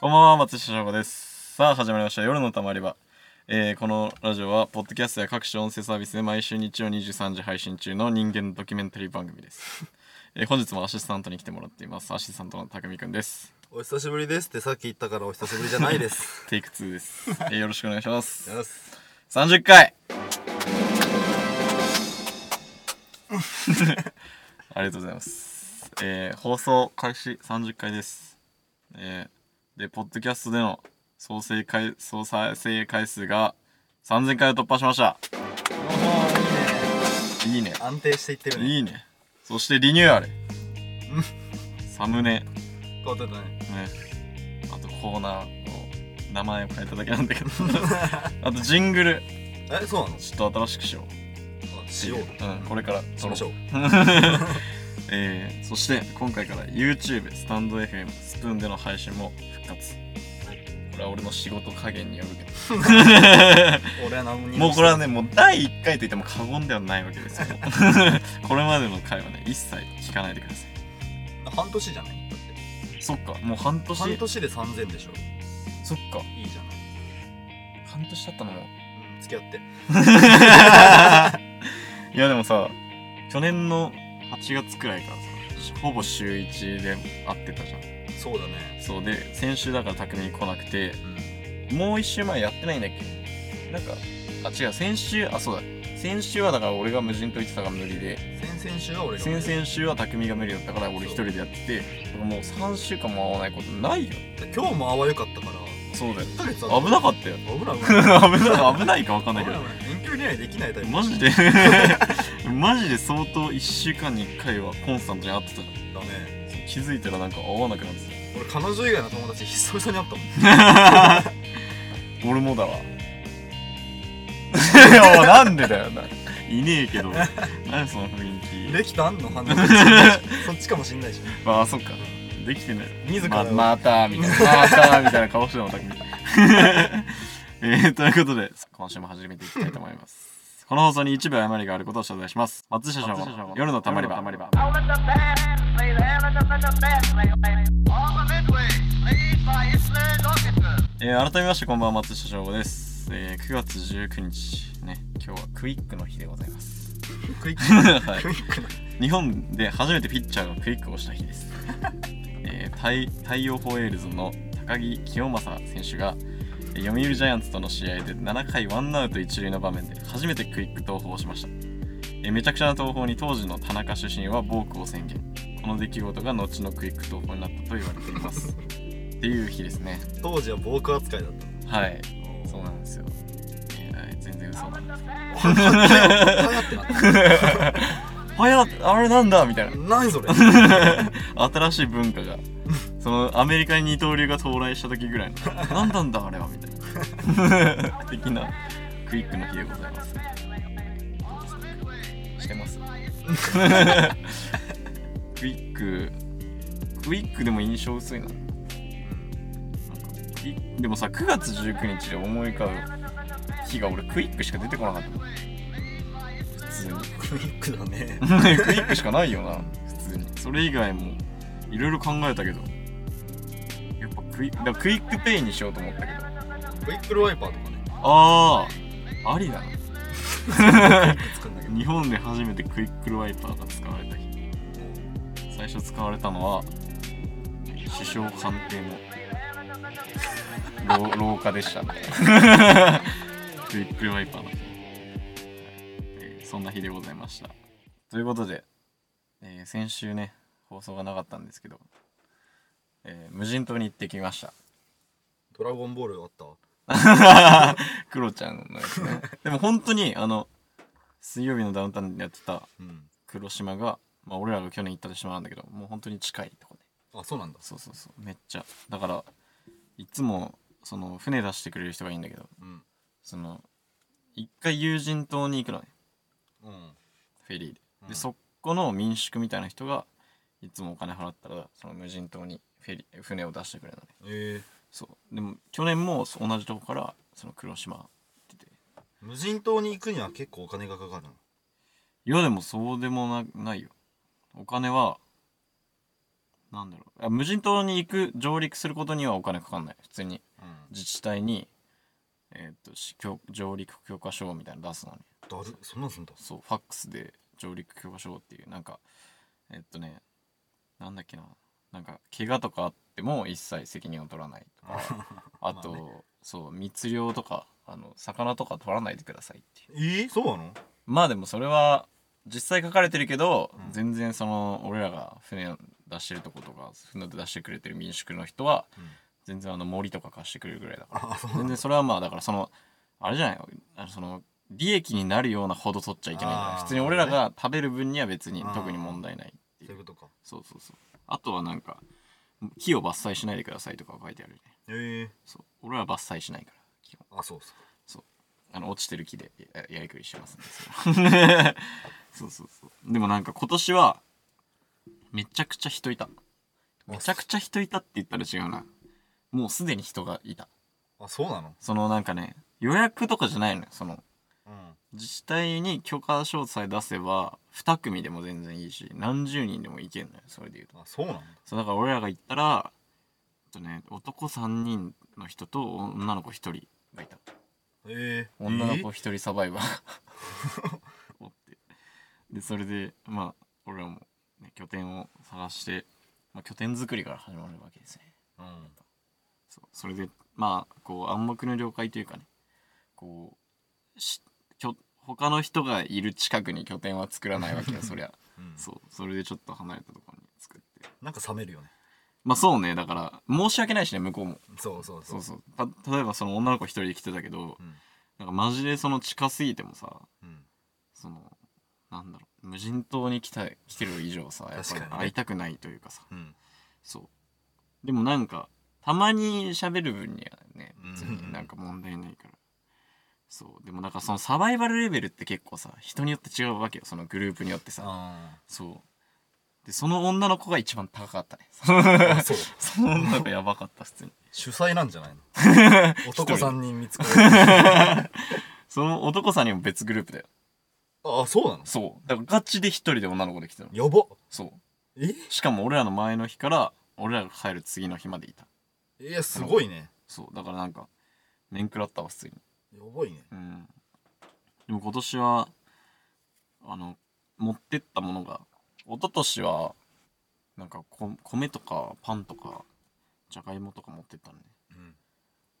こんばんは、松下翔吾です。さあ、始まりました。夜のたまり場。えーこのラジオは、ポッドキャストや各種音声サービスで毎週日曜23時配信中の人間ドキュメンタリー番組です。えー本日もアシスタントに来てもらっています。アシスタントのたくみくんです。お久しぶりですってさっき言ったからお久しぶりじゃないです。テイク2です。えーよろしくお願いします。よし30回 ありがとうございます。えー放送開始30回です。えーで、ポッドキャストでの総再回総再生回数が3000回を突破しました。いいね。安定していってるね。いいね。そしてリニューアル。サムネ。変わってたね。ね。あとコーナーの名前を変えただけなんだけど。あとジングル。え、そうなの？ちょっと新しくしよう。あしよう。うん、これからしましょう。えー、そして今回から YouTube、スタンド FM、スプーンでの配信も復活。これは俺の仕事加減によるけど。俺は何にもうこれはね、もう第1回と言っても過言ではないわけですよ。これまでの回はね、一切聞かないでください。半年じゃない？だって。そっか、もう半年。半年で3000でしょ？そっか、いいじゃない。半年経ったのも。うん、付き合って。いやでもさ、去年の8月くらいからさ、ほぼ週1で会ってたじゃん。そうだね。そうで、先週だから匠に来なくて、うん。もう一週前やってないんだっけ？なんか、あ、違う、先週、あ、そうだ。先週はだから俺が無人島行ってたから無理で、先々週は俺が。先々週は匠が無理だったから俺一人でやってて、もう3週間も会わないことないよ。今日もあわよかったから。そうだよ。1ヶ月あ危なかったよ。危ない 危ない。危ない、危ないか分かんないけど。遠距離恋愛できないタイプ。マジで マジで相当1週間に1回はコンスタントに会ってたじだね。気づいたらなんか会わなくなって俺彼女以外の友達久々に会ったもん。た 俺もだわいやなんでだよないねえけど何その雰囲気できた？んの？反応そっちかもしんないし。ああそっかできてない。自ら。ままたみたいな。またみたいな顔してたのたくみ。えー、ということで今週も始めていきたいと思います。この放送に一部誤りがあることを謝罪します。松下翔吾の夜のたまり場。by Island Orchestra. えー、改めましてこんばんは松下翔吾です、えー、9月19日ね今日はクイックの日でございます。クイック。はい。日本で初めてピッチャーがクイックをした日です、えー、大大洋ホエールズの高木清正選手がえー読売ジャイアンツとの試合で7回ワンアウト1塁の場面で初めてクイック投法をしました、えーめちゃくちゃな投法に当時の田中主審はボークを宣言。この出来事が後のクイック投法になったと言われています。っていう日ですね。当時はボーク扱いだったの。はい。そうなんですよ、えー全然嘘なんですはやってなっはや あれなんだみたいな。た。何それ。新しい文化がそのアメリカに二刀流が到来した時ぐらいの。何なんだあれはみたいな。的な。クイックの日でございます。してます。クイッククイックでも印象薄いな。でもさ9月19日で思い浮かぶ日が俺クイックしか出てこなかった普通に。クイックだね。クイックしかないよな普通に。それ以外もいろいろ考えたけどクイだクイックペイにしようと思ったけど。クイックルワイパーとかね。ああありだな。日本で初めてクイックルワイパーが使われた日。最初使われたのは首相官邸の廊廊下でしたね。クイックルワイパーの日、えーそんな日でございました。ということで、えー先週ね放送がなかったんですけど、えー無人島に行ってきました。ドラゴンボールあった？クロちゃんのやつね。でも本当にあの水曜日のダウンタウンでやってたうん。黒島が、まあ、俺らが去年行った島なんだけどもう本当に近いとこであ、そうなんだ。そうそうそう。めっちゃ。だからいつもその船出してくれる人がいいんだけどうん。その一回友人島に行くのね。うん。フェリーで。うん。でそこの民宿みたいな人がいつもお金払ったらその無人島にフェリー船を出してくれるのねえ。そう。でも去年も同じとこからその黒島行ってて。ー、無人島に行くには結構お金がかかるの？いやでもそうでもなないよ。お金はなんだろう。あ無人島に行く上陸することにはお金かかんない。普通にうん。自治体にえーっとし許上陸許可証みたいなの出すのに。だるそんなんすんだ。そうファックスで上陸許可証っていうなんかえっとねなんだっけななんか怪我とかあっても一切責任を取らないとか。あと、まあね。そう密漁とかあの魚とか取らないでくださいっていう。えー、そうなの？まあでもそれは実際書かれてるけど、うん。全然その俺らが船出してるとことか船で出してくれてる民宿の人はうん。全然あの森とか貸してくれるぐらいだから。全然それはまあだからそのあれじゃないあのその利益になるようなほど取っちゃいけない普通に俺らが食べる分には別に特に問題ないっていう。そういうことか。そうそうそうあとはなんか木を伐採しないでくださいとか書いてあるね。ええ。そう。俺らは伐採しないから基本。あそうそう。あの落ちてる木でややりくりしてますんで そうそうそう。でもなんか今年はめちゃくちゃ人いた。めちゃくちゃ人いたって言ったら違うな。もうすでに人がいた。あそうなの？そのなんかね予約とかじゃないのよ。そのうん自治体に許可証さえ出せば2組でも全然いいし何十人でも行けんのよそれで言うと。あそうなんだ。そうだから俺らが行ったらえっとね男3人の人と女の子1人がいた。ええ女の子1人サバイバー。おって。でそれでまあ俺らも、ね、拠点を探して、まあ、拠点作りから始まるわけですね。うん。そうそれでまあこう暗黙の了解というかねこうしきょ他の人がいる近くに拠点は作らないわけよそりゃ。うん。そう。それでちょっと離れたところに作って。なんか冷めるよね。まあそうね。だから申し訳ないしね向こうも。そうそうそそううそう。た例えばその女の子一人で来てたけどうん。なんかマジでその近すぎてもさうん。そのなんだろう無人島に来た来てる以上さやっぱり会いたくないというかさ。うん。そう。でもなんかたまに喋る分にはねうん。別になんか問題ないからそう。でもなんかそのサバイバルレベルって結構さ人によって違うわけよ。そのグループによってさ。あそう。でその女の子が一番高かったね。そう。その女の子やばかった普通に。主催なんじゃないの？男3人見つかる。その男さんにも別グループだよ。あそうなの？そう。だからガチで一人で女の子で来てたの。やば。そう。え？しかも俺らの前の日から俺らが帰る次の日までいた。いやすごいね。そう。だからなんか面食らったわ普通にやばいね。うんでも今年はあの持ってったものが一昨年はなんかこ米とかパンとかじゃがいもとか持ってったのね。うん。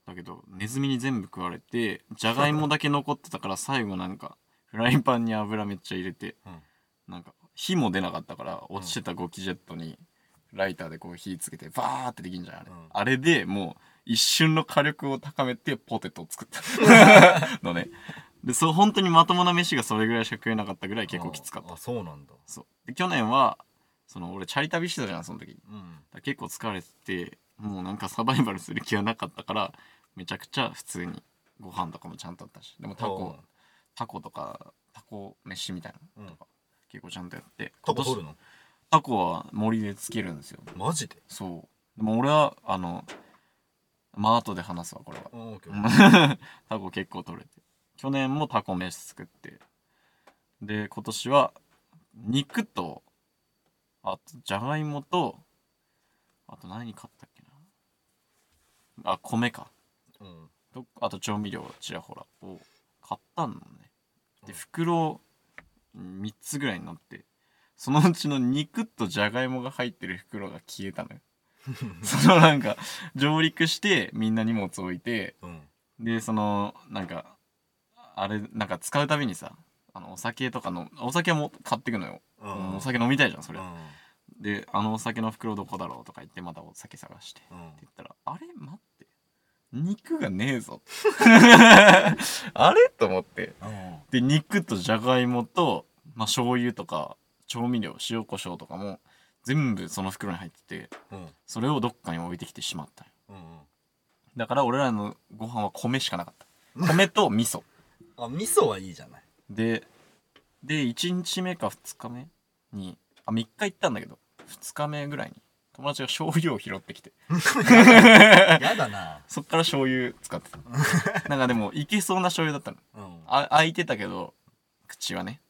だけどネズミに全部食われてじゃがいもだけ残ってたから最後なんかフライパンに油めっちゃ入れてうん。なんか火も出なかったから落ちてたゴキジェットにライターでこう火つけてバーってできんじゃんあれ、うん。あれでもう一瞬の火力を高めてポテトを作った。のね。でそう本当にまともな飯がそれぐらいしか食えなかったぐらい結構きつかった。あそうなんだ。そう。で去年はその俺チャリ旅してたじゃんその時。うん。ら結構疲れててもうなんかサバイバルする気はなかったからめちゃくちゃ普通にご飯とかもちゃんとあったし。でもタコあタコとかタコ飯みたいなのとか、結構ちゃんとやって。タコ取るの？タコは森でつけるんですよ。マジで？そう。でも俺はあのまあ後で話すわこれは。タコ結構取れて。去年もタコ飯作って。で今年は肉とあとじゃがいもとあと何買ったっけな。あ米か。うん。とあと調味料ちらほらを買ったのね。で袋3つぐらいになって。そのうちの肉とじゃがいもが入ってる袋が消えたのよ そのなんか上陸してみんな荷物置いてうん。でそのなんかあれなんか使うたびにさあのお酒とかのお酒も買ってくのよ、うん。お酒飲みたいじゃんそれ、うん。であのお酒の袋どこだろうとか言ってまたお酒探してうん。って言ったらあれ？待って。肉がねえぞ。あれ？と思って。うんで肉とじゃがいもとまあ醤油とか調味料塩コショウとかも全部その袋に入っててうん。それをどっかに置いてきてしまったよ。うんだから俺らのご飯は米しかなかった。米と味噌。あ味噌はいいじゃない。でで1日目か2日目にあ3日行ったんだけど2日目ぐらいに友達が醤油を拾ってきて。やだな。そっから醤油使ってた。なんかでもいけそうな醤油だったの。うん。あ開いてたけど口はね。うん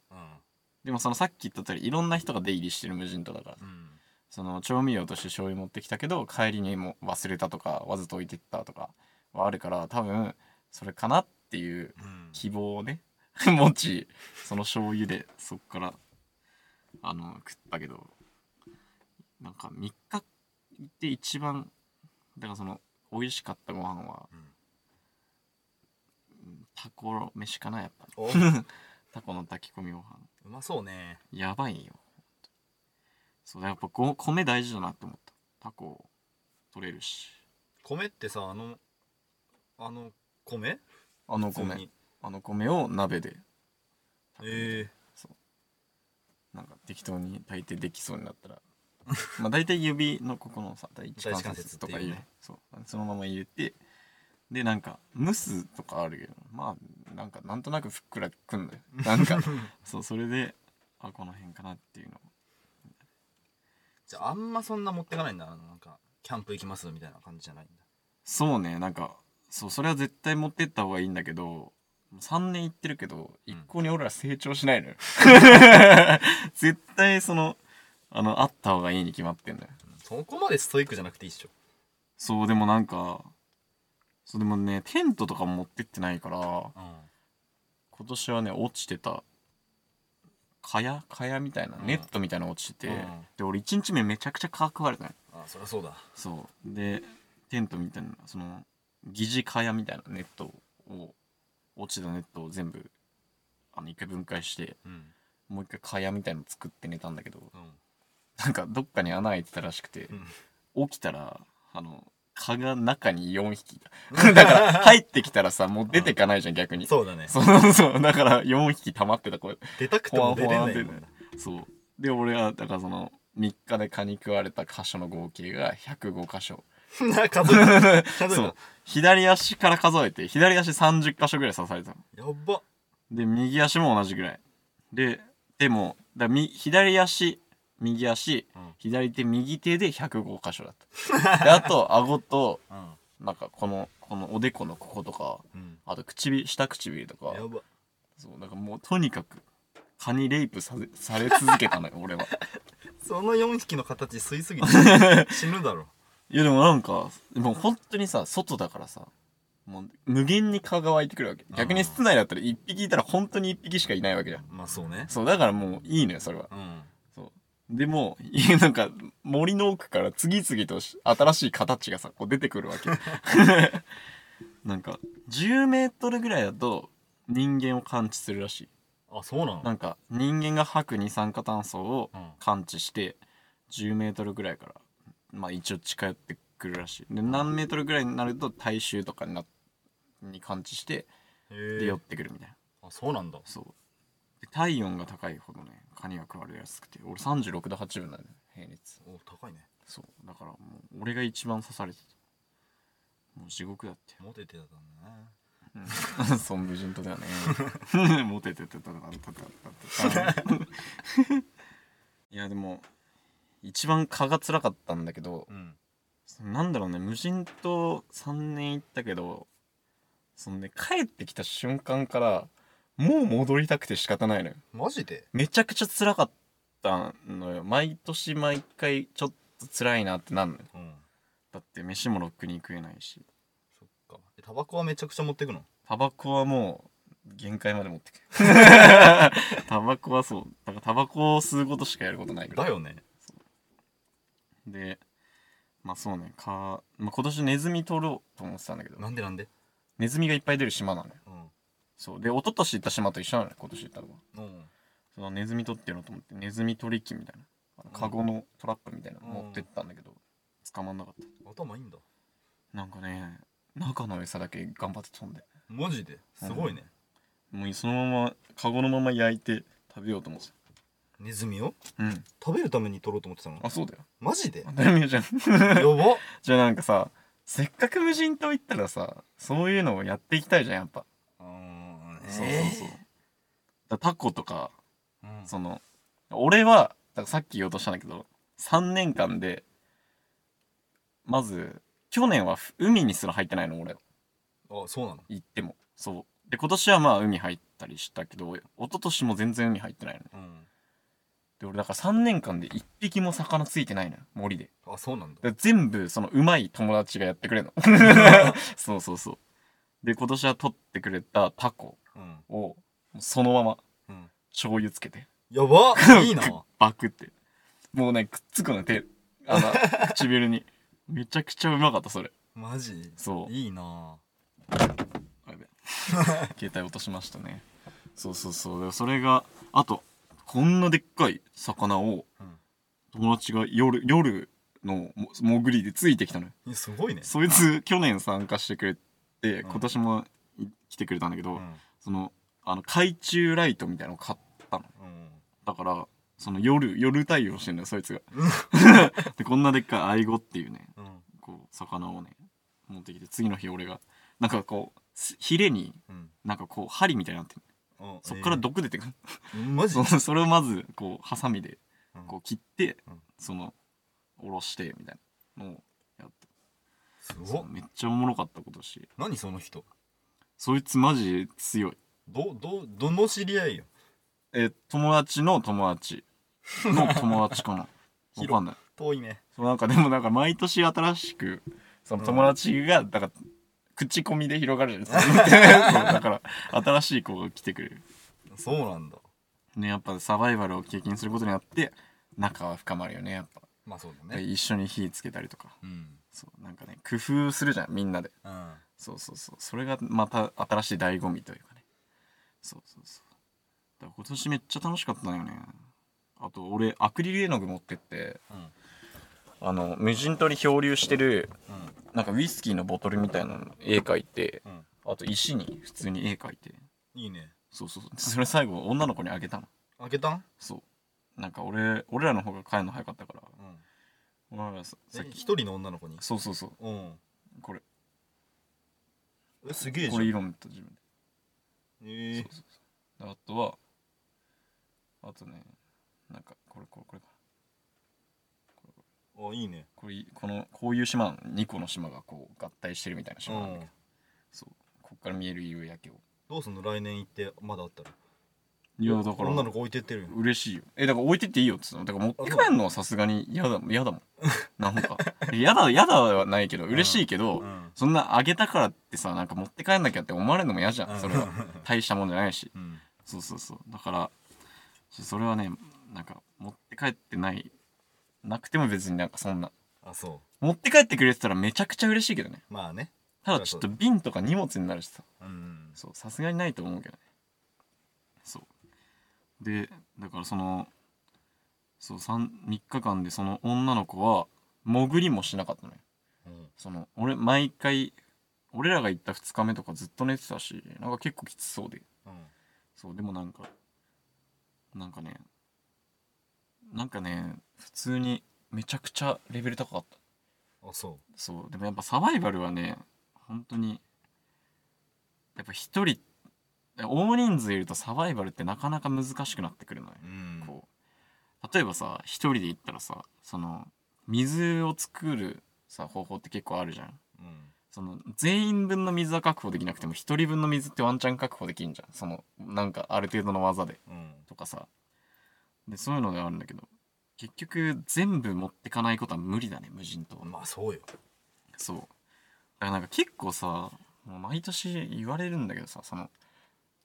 でもそのさっき言った通りいろんな人が出入りしてる無人島だからうん。その調味料として醤油持ってきたけど帰りにも忘れたとかわざと置いてったとかはあるから多分それかなっていううん。希望をね 持ちその醤油でそっからあの食ったけど。なんか3日で一番だからその美味しかったご飯は、うん。うんタコ飯かなやっぱ タコの炊き込みご飯。まそうね。やばいよ。そうやっぱご米大事だなって思った。タコ取れるし。米ってさあのあの米？あの米。あの米を鍋で。え。えなんか適当に炊いてできそうになったら。まあ大体指のここのさ第一関節節とかいうね。そう。そのまま入れてでなんか蒸すとかあるけどまあなんかなんとなくふっくらくんのよ。なんか そうそれであこの辺かなっていうの。じゃああんまそんな持ってかないんだ。あのなんかキャンプ行きますみたいな感じじゃないんだ。そうねなんかそうそれは絶対持ってった方がいいんだけど3年行ってるけど一向に俺ら成長しないのよ。絶対そのあのあった方がいいに決まってんのよ。そこまでストイックじゃなくていいっしょ。そうでもなんかそうでもねテントとかも持ってってないからうん今年はね落ちてた。蚊帳蚊帳みたいな、うん。ネットみたいなの落ちてて、うん。で俺1日目めちゃくちゃ蚊食われたのよ。あそりゃそうだ。そう。でテントみたいなその疑似蚊帳みたいなネットを落ちたネットを全部あの一回分解してうん。もう一回蚊帳みたいの作って寝たんだけどうん。なんかどっかに穴開いてたらしくて、起きたらあの蚊が中に4匹。だから入ってきたらさもう出てかないじゃん逆に。そうだね。そうそうだから4匹溜まってた。これ出たくても出れないもんなそう。で俺はだからその3日で蚊に食われた箇所の合計が105箇所。な数えた数 そう。え左足から数えて左足30箇所ぐらい刺されたの。たやば。で右足も同じぐらい。ででもだみ左足右足、うん。左手右手で105箇所だった。であと顎とうん。なんかこのこのおでこのこことかうん。あと唇下唇とか。やば。そうだからもうとにかく蚊にレイプさせされ続けたのよ 俺は。その4匹の形吸いすぎて 死ぬだろ。いやでもなんかもう本当にさ外だからさもう無限に蚊が湧いてくるわけ。逆に室内だったら1匹いたら本当に1匹しかいないわけじゃん。まあそうね。そうだからもういいのよそれは。うんでもなんか森の奥から次々とし新しい形がさこう出てくるわけ。なんか10メートルぐらいだと人間を感知するらしい。あそうなの？なんか人間が吐く二酸化炭素をうん。感知して10メートルぐらいからまあ一応近寄ってくるらしい。で何メートルぐらいになると体臭とかになに感知してで寄ってくるみたいな。あそうなんだ。そう。で体温が高いほどね蚊にが食われやすくて俺36度8分なのよ平熱お高いね。そう。だからもう俺が一番刺されてたもう地獄だって。モテてたんだね。うん。そう無人島だよね。モテててたたたたたたいやでも一番蚊が辛かったんだけどうんなんだろうね無人島3年行ったけどそのね帰ってきた瞬間からもう戻りたくて仕方ないのよ。マジで？めちゃくちゃ辛かったのよ。毎年毎回ちょっと辛いなってなんのよ。うん。だって飯もろくに食えないし。そっか。えタバコはめちゃくちゃ持ってくの？タバコはもう限界まで持ってく タバコはそう。だからタバコを吸うことしかやることないからだよね。でまあそうね。か、まあ、今年ネズミ取ろうと思ってたんだけど。なんでなんで？ネズミがいっぱい出る島なのよ。うんそう。で一昨年行った島と一緒なのよ今年行ったのは。うん。そのネズミ取ってやろうと思って。ネズミ取り機みたいな。あのカゴのトラップみたいなの持ってったんだけど、捕まんなかった。頭いいんだ。なんかね中の餌だけ頑張って飛んで。マジで？すごいね。もうそのままカゴのまま焼いて食べようと思ってネズミを？たうん。食べるために取ろうと思ってたの？あそうだよ。マジで？当たり前じゃん。やば。じゃあなんかさせっかく無人島行ったらさそういうのをやっていきたいじゃんやっぱ、そうそうそう。だタコとかうん。その俺はだからさっき言おうとしたんだけど3年間でまず去年はふ海にすら入ってないの俺。あそうなの？行っても。そう。で今年はまあ海入ったりしたけど一昨年も全然海入ってないのね。うん。で俺だから3年間で1匹も魚ついてないのよ森で。あそうなんだ。だ全部そのうまい友達がやってくれるの。そうそうそう。で今年は取ってくれたタコ。うんをそのままうん。醤油つけて。やば。いいな。バクって。もうねくっつくの手。あの 唇に。めちゃくちゃうまかったそれ。マジ？そう。いいな。あやべ 携帯落としましたね。そうそうそう。でそれがあとこんなでっかい魚をうん。友達が夜夜のも潜りでついてきたのよ。すごいね。そいつ去年参加してくれてうん。今年もい来てくれたんだけど、うんそのあの懐中ライトみたいなのを買ったの。うんだからその夜夜対応してんのよそいつが。でこんなでっかいアイゴっていうねうん。こう魚をね持ってきて次の日俺が。なんかこうすヒレにうん。なんかこう針みたいになってるうん。そっから毒出てくる、えー。マジ？そそれをまずこうハサミでうん。こう切って、うん。そのおろしてみたいなのをやって。すごめっちゃおもろかったことし何その人？そいつマジ強い。どどどの知り合いよえ友達の友達。の友達かな。わ広かんない。遠いね。そうなんかでもなんか毎年新しくその友達がだから口コミで広がるじゃないですかだから新しい子が来てくれる。そうなんだ。ねやっぱサバイバルを経験することによって仲は深まるよねやっぱ、まあそうだでね一緒に火つけたりとか。うんそうなんかね工夫するじゃんみんなで。うん。そうそうそう。それがまた新しい醍醐味というかね。そうそうそう。だから今年めっちゃ楽しかったんだよね。あと俺アクリル絵の具持ってってうん。あの無人島に漂流してるうん。なんかウイスキーのボトルみたいなの絵描いてうん。あと石に普通に絵描いて。いいね。そうそうそう。それ最後女の子にあげたの。開けたん？そう。なんか俺俺らの方が帰るの早かったからうん俺らささっき一人の女の子にそうそうそううんこれえすげえじこれん色塗った自分でええそうそうそうであとはあとねなんかこれこれこれかあいいねこれこのこういう島2個の島がこう合体してるみたいな島なんだけどんそうこっから見える夕焼けをどうすんの来年行ってまだあったらいやだから女の子置いてってるよ嬉しいよえだから置いてっていいよっつったのだから持って帰るのはさすがに嫌だ嫌だもん なんか嫌だ嫌だはないけど嬉しいけど、うん。そんなあげたからってさなんか持って帰んなきゃって思われるのも嫌じゃん。それは。大したもんじゃないし。うん。そうそうそう。だからそれはねなんか持って帰ってないなくても別になんかそんな。あそ持って帰ってくれてたらめちゃくちゃ嬉しいけどね。うまあね。ただちょっと瓶とか荷物になるしさ。うん。そうさすがにないと思うけどね。そう。でだからそのそう 3, 3日間でその女の子は潜りもしなかったのよ。うん。その俺毎回俺らが行った2日目とかずっと寝てたしなんか結構きつそうで。うん。そうでもなんかなんかねなんかね普通にめちゃくちゃレベル高かった。あそそうでもやっぱサバイバルはね本当にやっぱ一人大人数いるとサバイバルってなかなか難しくなってくるのよ、ううん。こう例えばさ一人で行ったらさその水を作るさ方法って結構あるじゃん。うん。その全員分の水は確保できなくても一人分の水ってワンチャン確保できんじゃん。そのなんかある程度の技で。うん。とかさ。でそういうのがあるんだけど結局全部持ってかないことは無理だね無人島。はまあそうよ。そう。だからなんか結構さもう毎年言われるんだけどさその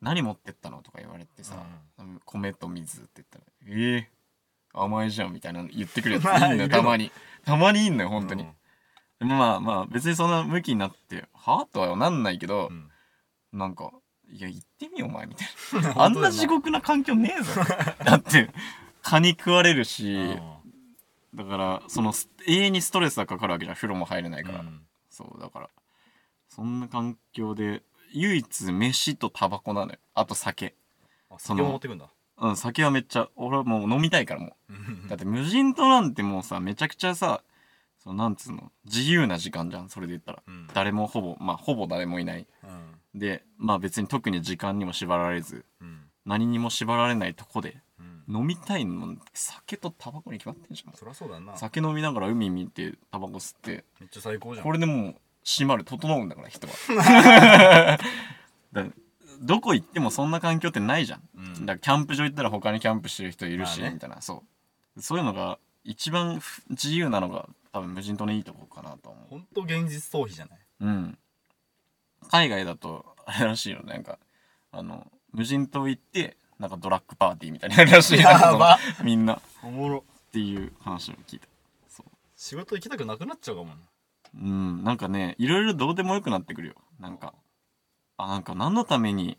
何持ってったのとか言われてさ、うん。米と水って言ったらええ甘いじゃんみたいなの言ってくるやつ いいんだよたまに。たまにいいんだよ本当に、うん。でもまあまあ別にそんな向きになってはとはなんないけどう、ん。なんかいや行ってみよお前みたい な。あんな地獄な環境ねえぞ。だって蚊に食われるし、だからそのす永遠にストレスがかかるわけじゃん。風呂も入れないから、うん。そうだから。そんな環境で唯一飯とタバコなのよ。あと酒。あその酒も持ってくんだうん酒はめっちゃ俺はもう飲みたいからもう。だって無人島なんてもうさめちゃくちゃさそのなんつうの自由な時間じゃんそれで言ったら。うん。誰もほぼまあほぼ誰もいない。うん。でまあ別に特に時間にも縛られずうん。何にも縛られないとこでうん。飲みたいの酒とタバコに決まってんじゃん。そりゃそうだな。酒飲みながら海見てタバコ吸って。めっちゃ最高じゃん。これでもう締まる整うんだから人は。だ どこ行ってもそんな環境ってないじゃん。うん。だからキャンプ場行ったら他にキャンプしてる人いるし、まあね。みたいな。そう。そういうのが一番ふ自由なのが多分無人島のいいとこかなと思う。ほんと現実逃避じゃない？うん。海外だとあれらしいよなんかあの無人島行ってなんかドラッグパーティーみたいになるらしいやみんな。っおもろ。ていう話を聞いた。そう。仕事行きたくなくなっちゃうかもなうん。なんかねいろいろどうでもよくなってくるよ。なんかあなんか何のために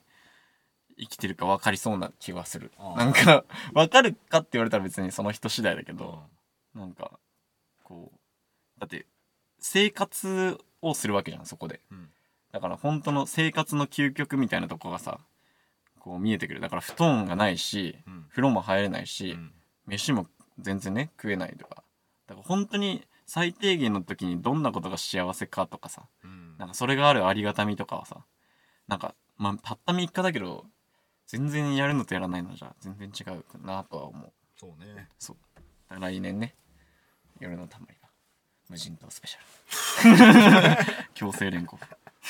生きてるか分かりそうな気がする。なんか分かるかって言われたら別にその人次第だけど、なんかこうだって生活をするわけじゃんそこで。うん。だから本当の生活の究極みたいなとこがさこう見えてくる。だから布団がないしうん。風呂も入れないし、うん。飯も全然ね食えないとか。だから本当に最低限の時にどんなことが幸せかとかさうん。なんかそれがあるありがたみとかはさなんかまあたった3日だけど全然やるのとやらないのじゃ全然違うなとは思う。そうね。そう。だから来年ね夜のたまりが無人島スペシャル。強制連行。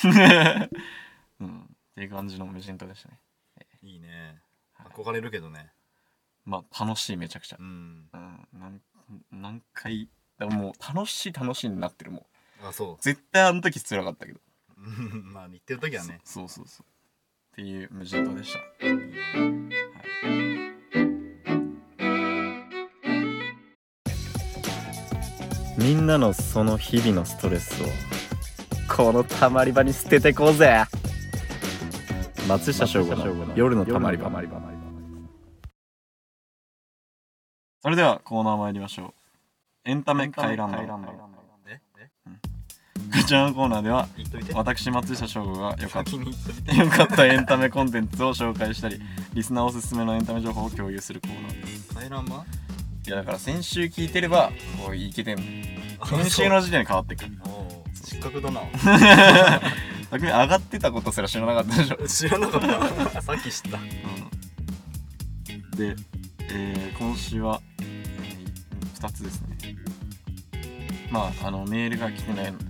うん。っていう感じの無人島でしたね。いいね。憧れるけどね。まあ楽しいめちゃくちゃ。うん。うん。なん何回だからもう楽しい楽しいになってるもん。あそ絶対あの時辛かったけど まあ言ってる時はね。そうそうそう。っていう無人島でした。みんなのその日々のストレスをこのたまり場に捨ててこうぜ。松下翔吾の夜のたまり場。それではコーナー参りましょう。エンタメ回覧板え？え？こちらのコーナーでは私松下翔吾がよかったエンタメコンテンツを紹介したりリスナーおすすめのエンタメ情報を共有するコーナー。ですいやだから先週聞いてればこういけてん先週の時点で変わってくる。失格だな。逆に上がってたことすら知らなかったでしょ、知らなかった。さっき知った。うん、で、えー今週は、え2つですね。まああのメールが来てないので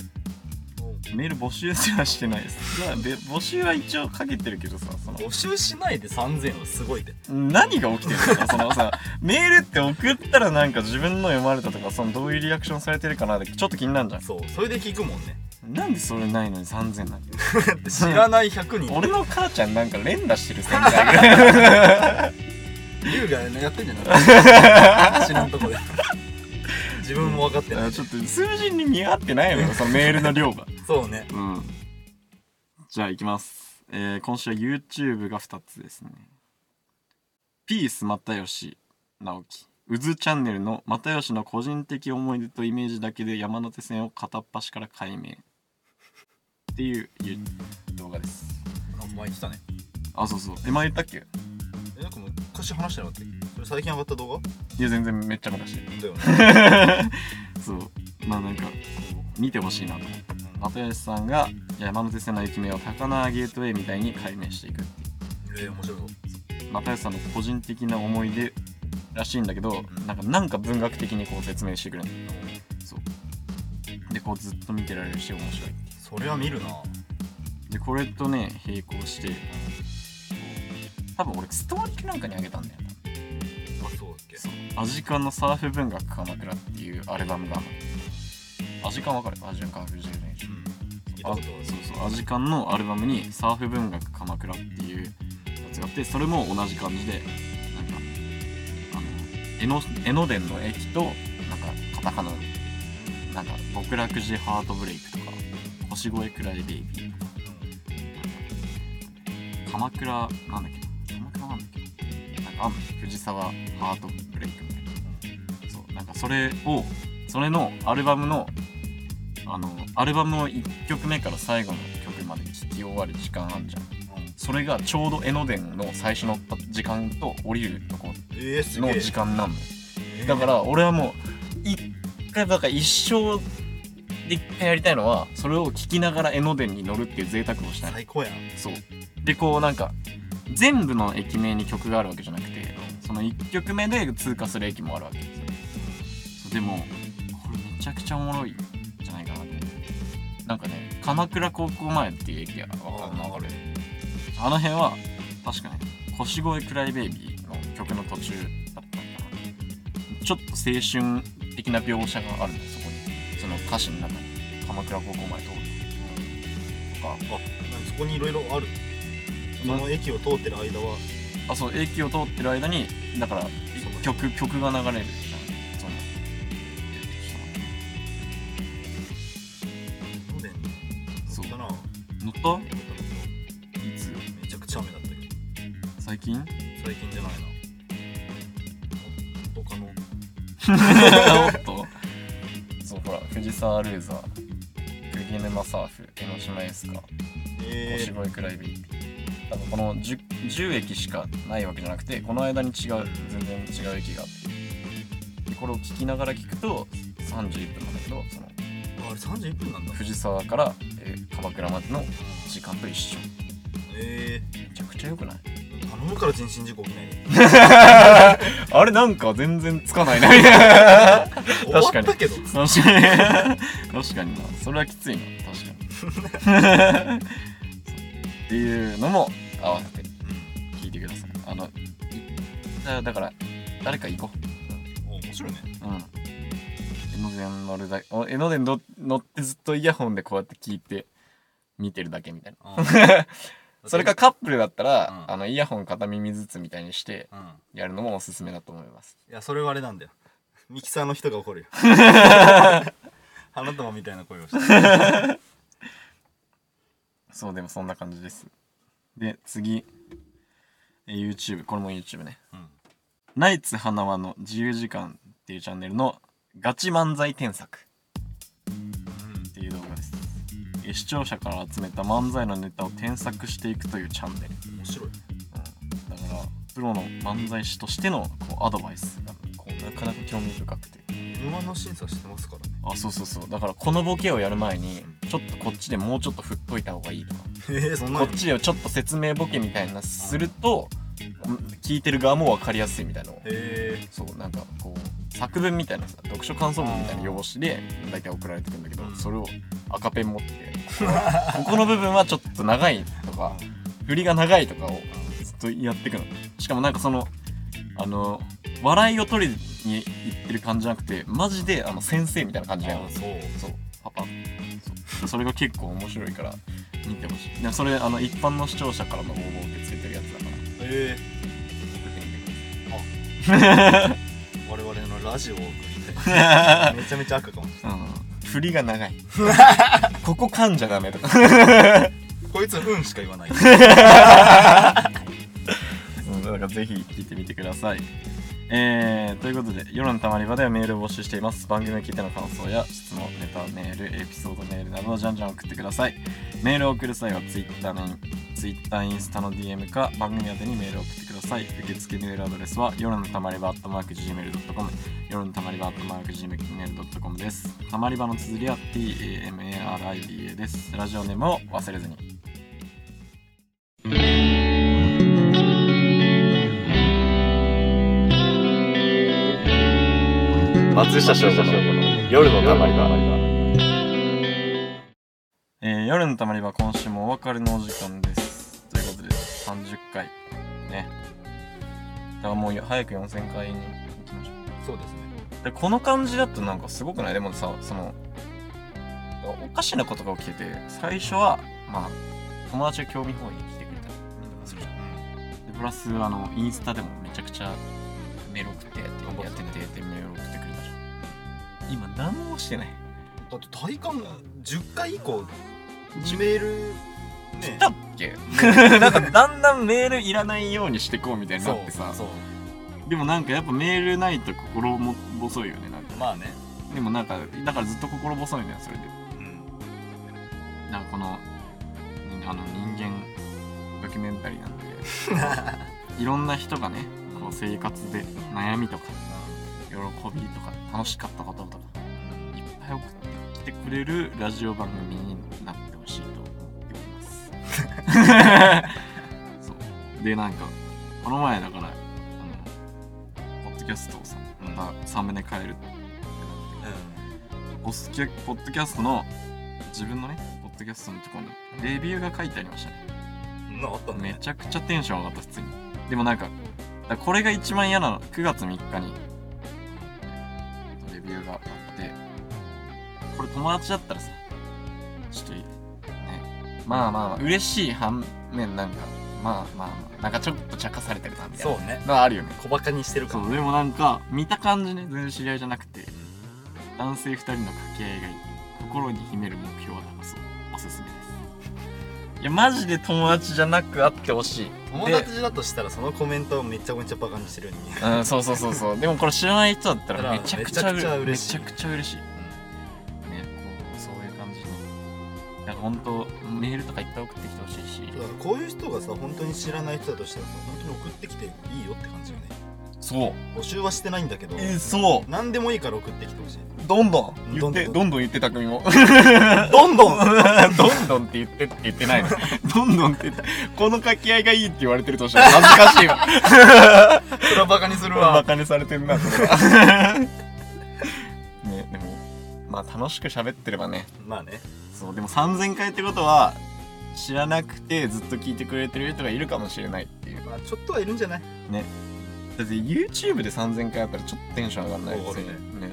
メール募集すらしてないです。まあで募集は一応かけてるけどさその募集しないで3000はすごいで何が起きてるのかそのさメールって送ったらなんか自分の読まれたとかそのどういうリアクションされてるかなってちょっと気になるじゃん。そうそれで聞くもんね。なんでそれないのに3000なんて知らない100人。俺の母ちゃんなんか連打してる仙台ぐらい優がねやってんじゃない？知らんとこで。自分も分かってない。ちょっと数字に見合ってないのよそのメールの量がそうね。うん。じゃあ行きます、えー今週は YouTube が2つですね。ピース又吉直樹。うずチャンネルの又吉の個人的思い出とイメージだけで山手線を片っ端から解明。っていうゆ動画です。なんか前言ってたね。あそうそう。え前言ったっけ？えなんか昔話してなかったっけ？それ最近上がった動画？いや全然めっちゃ昔。だよね。そう。まあなんかこう見てほしいなと。又吉さんが山手線の駅名を高輪ゲートウェイみたいに解明していく。っていうえー、面白そう。又吉さんの個人的な思い出らしいんだけど、なんかなんか文学的にこう説明してくれる。のそう。でこうずっと見てられるし面白い。それは見るな。でこれとね並行して多分俺ストーリーなんかにあげたんだよあそうだっけ。そう。アジカンのサーフ文学鎌倉っていうアルバムがアジカンわかるアジカン科学10年あそうそう。アジカンのアルバムにサーフ文学鎌倉っていうやつがあってそれも同じ感じでなんかあの江ノ電の駅となんかカタカナなんか極楽寺ハートブレイクとか腰越くらいベイビー。とか鎌倉なんだっけ？な鎌倉なんだっけ？なんかあんの藤沢ハートブレイクみたいな。そうなんかそれをそれのアルバムのあのアルバムの1曲目から最後の曲まで聴き終わる時間あんじゃん。それがちょうど江ノ電の最初の時間と降りるとこの時間なのえー。だから俺はもう一回だから一生で一回やりたいのはそれを聴きながら江ノ電に乗るっていう贅沢をしたい。最高やん。そう。でこうなんか全部の駅名に曲があるわけじゃなくてその1曲目で通過する駅もあるわけですよ。でもこれめちゃくちゃおもろいなんかね鎌倉高校前っていう駅がわかるあ流れ。あの辺は確かに腰越えクライベイビーの曲の途中だったのかな。ちょっと青春的な描写があるんですそこに。その歌詞の中に。鎌倉高校前通るとか。あそこにいろいろあ。るその駅を通ってる間は。あそう駅を通ってる間にだから曲曲が流れるおっと。そうほら藤沢ルーザー釘沼サーフ江ノ島エスカえ腰越えクライビー多分この 10, 10駅しかないわけじゃなくてこの間に違う全然違う駅があって。でこれを聞きながら聞くと31分なんだけどそのあれ31分なんだ。藤沢から、えー鎌倉までの時間と一緒。えめちゃくちゃ良くない？ー、頼むから人身事故起きないで あれなんか全然つかないな。みたいな終わったけど。確かに。確かにな。それはきついな。確かに。っていうのも合わせて聞いてください。あのいだだから誰か行こお面白いね。ううん。江ノ電乗るだお江ノ電乗乗ってずっとイヤホンでこうやって聞いて見てるだけみたいな。うん それかカップルだったら、うん。あのイヤホン片耳ずつみたいにしてうん。やるのもおすすめだと思います。いやそれはあれなんだよ。ミキサーの人が怒るよ。花束みたいな声をして。そうでもそんな感じです。で次。えー YouTube これも YouTube ね。うん。ナイツ花輪の自由時間っていうチャンネルのガチ漫才添削視聴者から集めた漫才のネタを添削していくというチャンネル、面白い。うん、だからプロの漫才師としてのこうアドバイスがこうなかなか興味深くて。M1 の審査してますからねあそうそうそう。だからこのボケをやる前にちょっとこっちでもうちょっと振っといた方がいいとか。えー、そんなのこっちでちょっと説明ボケみたいなすると聞いてる側も分かりやすいみたいなのを。えそうなんかこう作文みたいなさ読書感想文みたいな用紙で大体送られてくるんだけどうん。それを赤ペン持って ここの部分はちょっと長いとか振りが長いとかをずっとやっていくの。しかもなんかそのあの笑いを取りに行ってる感じじゃなくてマジであの先生みたいな感じなのあそう。そう。パパ。そう。それが結構面白いから見てほしい。でもそれあの一般の視聴者からの応募を受け付けてるやつだから。え送ってみてー、のラジオを送りたいめちゃめちゃ赤かもしれください、うん、振りが長い ここ噛んじゃダメとか こいつうんしか言わない うんだからぜひ聞いてみてください。えー、ということで、夜のたまり場ではメールを募集しています。番組を聞いての感想や質問、ネタメール、エピソードメールなどをじゃんじゃん送ってください。メールを送る際は Twitter の Twitter、インスタの DM か番組宛てにメールを送ってください。受付メールアドレスは夜のたまり場 Gmail.com 夜のたまり場 Gmail.com です。たまり場の綴りは TAMARIBA です。ラジオネームを忘れずに。松下翔吾の夜のたまり場。えー、夜のたまり場今週もお別れのお時間です。ということで30回ね。だからもう早く4000回に行きましょそうですねう。でこの感じだとなんかすごくない？でもさそのおかしなことが起きてて最初はまあ友達が興味本位に来てくれたりとかするじゃん。でプラスあのインスタでもめちゃくちゃメール送ってやってやっててメール送ってくれたじゃん今何もしてないだって体感10回以降メールね。だっけ？なんかだんだんメールいらないようにしてこうみたいになってさ。でもなんかやっぱメールないと心も細いよねなんか。まあね。でもなんかだからずっと心細いんだよそれで。うん。なんかこのにあの人間ドキュメンタリーなんで。いろんな人がねこう生活で悩みとか喜びとか楽しかったこととかいっぱい送ってきてくれるラジオ番組に そう。でなんかこの前だからあのポッドキャストをさまたサムネ変えるってポスキャポッドキャストの自分のねポッドキャストのところにレビューが書いてありましたね。なたね。めちゃくちゃテンション上がった普通に。でもなんかこれが一番嫌なの9月3日にレビューがあって。これ友達だったらさちょっといい？ねまあまあまあ。嬉しい反面なんかまあまあまあ。なんかちょっと茶化されてるなみたいな。そうね。のはあるよね。小バカにしてるか。もそうでもなんか見た感じね全然知り合いじゃなくて男性2人の掛け合いがいい。心に秘める目標は高そうおすすめです。いやマジで友達じゃなくあってほしい。友達だとしたらそのコメントをめちゃめちゃバカにしてるように見える。うん、そうそうそうそう。でもこれ知らない人だったららめちゃくちゃうめちゃくちゃ嬉しい。めちゃくちゃ嬉しい。本当メールとかいっぱい送ってきてほしいし。だからこういう人がさ本当に知らない人だとしたらさ本当に送ってきていいよって感じよねそう。募集はしてないんだけどえ、そ何でもいいから送ってきてほしいどんどん言って、どんどん どんどん言ってたくみも。どんどんどんどんって言ってって言ってないの。どんどんって言って、この掛け合いがいいって言われてるとしたら恥ずかしいわ。それはバカにするバわカにされてんな、それは。ね、でも、まあ楽しく喋ってればね、まあねそうでも3000回ってことは知らなくてずっと聞いてくれてる人がいるかもしれないっていう。まあちょっとはいるんじゃない？ね。だって YouTube で3000回あったらちょっとテンション上がんないですよね。ね。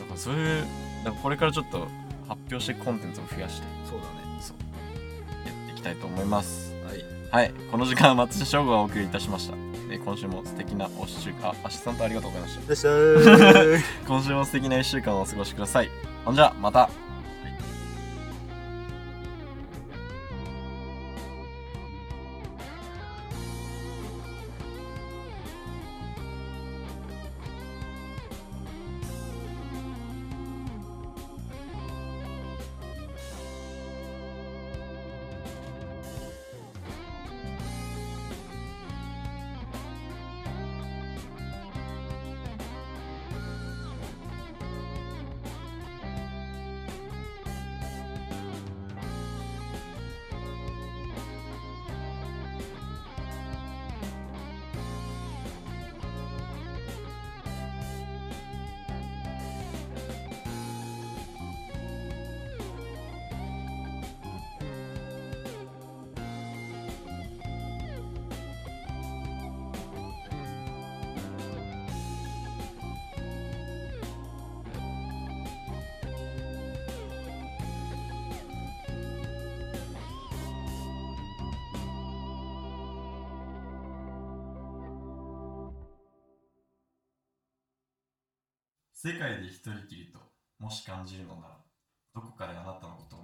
だからそういうだからこれからちょっと発表してコンテンツを増やして。そうだね。そう。やっていきたいと思います。はい。はい。この時間は松下翔吾がお送りいたしました。で今週も素敵なお週間。アシスタントありがとうございました。よっしゃー 今週も素敵な1週間をお過ごしください。ほんじゃまた世界で一人きりともし感じるのならどこかであなたのことを